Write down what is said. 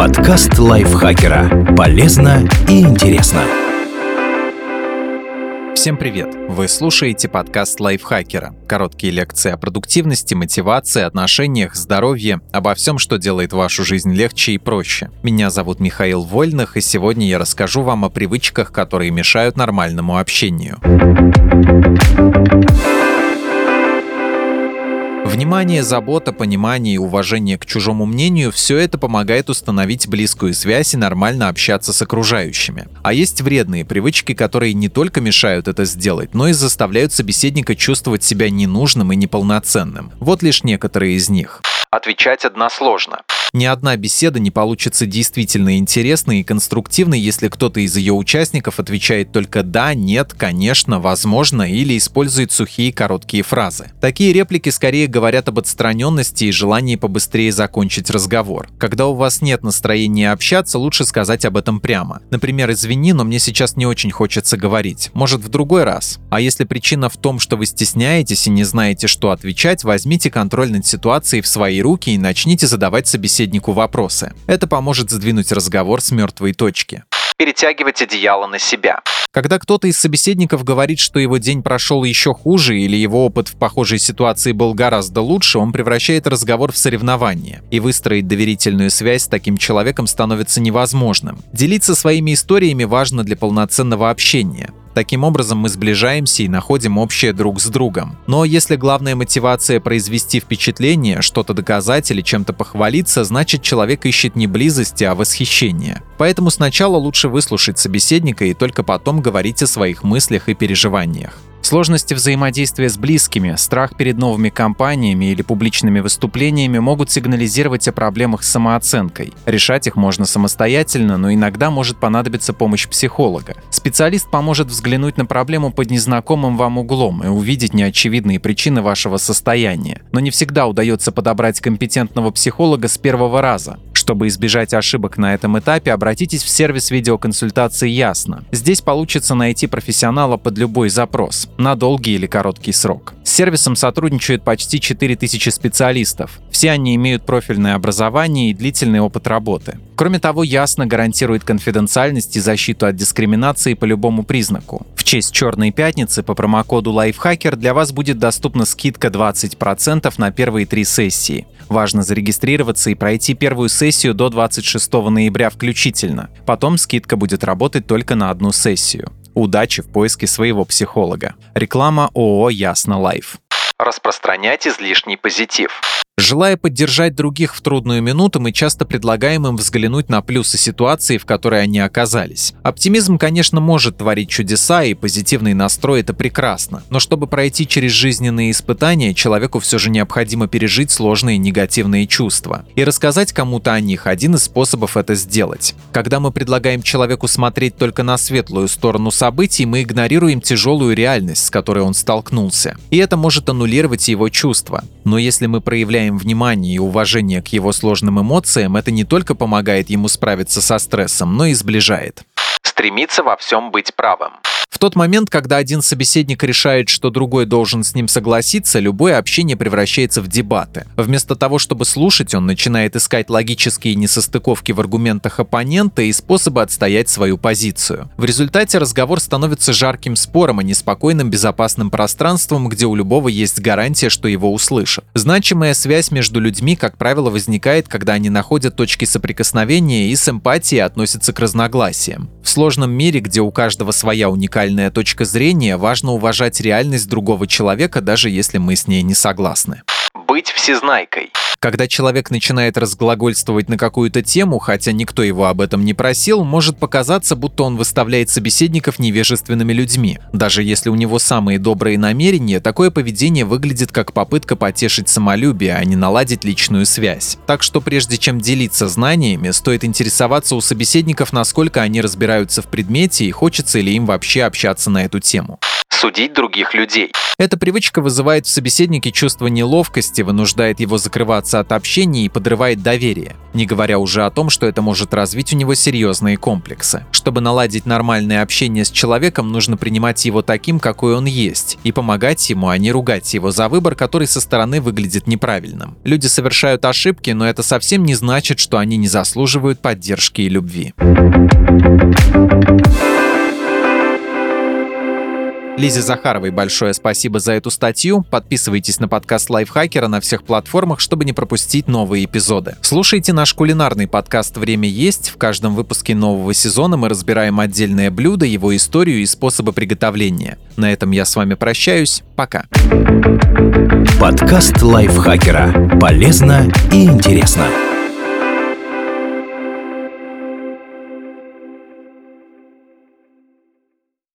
Подкаст лайфхакера. Полезно и интересно. Всем привет! Вы слушаете подкаст лайфхакера. Короткие лекции о продуктивности, мотивации, отношениях, здоровье, обо всем, что делает вашу жизнь легче и проще. Меня зовут Михаил Вольных, и сегодня я расскажу вам о привычках, которые мешают нормальному общению. Внимание, забота, понимание и уважение к чужому мнению – все это помогает установить близкую связь и нормально общаться с окружающими. А есть вредные привычки, которые не только мешают это сделать, но и заставляют собеседника чувствовать себя ненужным и неполноценным. Вот лишь некоторые из них. Отвечать односложно. Ни одна беседа не получится действительно интересной и конструктивной, если кто-то из ее участников отвечает только «да», «нет», «конечно», «возможно» или использует сухие короткие фразы. Такие реплики скорее говорят об отстраненности и желании побыстрее закончить разговор. Когда у вас нет настроения общаться, лучше сказать об этом прямо. Например, «извини, но мне сейчас не очень хочется говорить. Может, в другой раз?» А если причина в том, что вы стесняетесь и не знаете, что отвечать, возьмите контроль над ситуацией в свои руки и начните задавать собеседнику собеседнику вопросы. Это поможет сдвинуть разговор с мертвой точки перетягивать одеяло на себя. Когда кто-то из собеседников говорит, что его день прошел еще хуже или его опыт в похожей ситуации был гораздо лучше, он превращает разговор в соревнование. И выстроить доверительную связь с таким человеком становится невозможным. Делиться своими историями важно для полноценного общения. Таким образом мы сближаемся и находим общее друг с другом. Но если главная мотивация произвести впечатление, что-то доказать или чем-то похвалиться, значит человек ищет не близости, а восхищение. Поэтому сначала лучше выслушать собеседника и только потом говорить о своих мыслях и переживаниях. Сложности взаимодействия с близкими, страх перед новыми компаниями или публичными выступлениями могут сигнализировать о проблемах с самооценкой. Решать их можно самостоятельно, но иногда может понадобиться помощь психолога. Специалист поможет взглянуть на проблему под незнакомым вам углом и увидеть неочевидные причины вашего состояния. Но не всегда удается подобрать компетентного психолога с первого раза. Чтобы избежать ошибок на этом этапе, обратитесь в сервис видеоконсультации Ясно. Здесь получится найти профессионала под любой запрос, на долгий или короткий срок. С сервисом сотрудничают почти 4000 специалистов. Все они имеют профильное образование и длительный опыт работы. Кроме того, Ясно гарантирует конфиденциальность и защиту от дискриминации по любому признаку. В честь Черной пятницы по промокоду Lifehacker для вас будет доступна скидка 20% на первые три сессии. Важно зарегистрироваться и пройти первую сессию до 26 ноября включительно. Потом скидка будет работать только на одну сессию. Удачи в поиске своего психолога. Реклама ООО «Ясно Лайф». Распространять излишний позитив. Желая поддержать других в трудную минуту, мы часто предлагаем им взглянуть на плюсы ситуации, в которой они оказались. Оптимизм, конечно, может творить чудеса, и позитивный настрой — это прекрасно. Но чтобы пройти через жизненные испытания, человеку все же необходимо пережить сложные негативные чувства. И рассказать кому-то о них — один из способов это сделать. Когда мы предлагаем человеку смотреть только на светлую сторону событий, мы игнорируем тяжелую реальность, с которой он столкнулся. И это может аннулировать его чувства. Но если мы проявляем проявляем внимание и уважение к его сложным эмоциям, это не только помогает ему справиться со стрессом, но и сближает. Стремиться во всем быть правым. В тот момент, когда один собеседник решает, что другой должен с ним согласиться, любое общение превращается в дебаты. Вместо того, чтобы слушать, он начинает искать логические несостыковки в аргументах оппонента и способы отстоять свою позицию. В результате разговор становится жарким спором, а не спокойным безопасным пространством, где у любого есть гарантия, что его услышат. Значимая связь между людьми, как правило, возникает, когда они находят точки соприкосновения и с эмпатией относятся к разногласиям. В сложном мире, где у каждого своя уникальная точка зрения, важно уважать реальность другого человека, даже если мы с ней не согласны. Быть всезнайкой. Когда человек начинает разглагольствовать на какую-то тему, хотя никто его об этом не просил, может показаться, будто он выставляет собеседников невежественными людьми. Даже если у него самые добрые намерения, такое поведение выглядит как попытка потешить самолюбие, а не наладить личную связь. Так что прежде чем делиться знаниями, стоит интересоваться у собеседников, насколько они разбираются в предмете и хочется ли им вообще общаться на эту тему судить других людей. Эта привычка вызывает в собеседнике чувство неловкости, вынуждает его закрываться от общения и подрывает доверие. Не говоря уже о том, что это может развить у него серьезные комплексы. Чтобы наладить нормальное общение с человеком, нужно принимать его таким, какой он есть, и помогать ему, а не ругать его за выбор, который со стороны выглядит неправильным. Люди совершают ошибки, но это совсем не значит, что они не заслуживают поддержки и любви. Лизе Захаровой большое спасибо за эту статью. Подписывайтесь на подкаст Лайфхакера на всех платформах, чтобы не пропустить новые эпизоды. Слушайте наш кулинарный подкаст «Время есть». В каждом выпуске нового сезона мы разбираем отдельное блюдо, его историю и способы приготовления. На этом я с вами прощаюсь. Пока. Подкаст Лайфхакера. Полезно и интересно.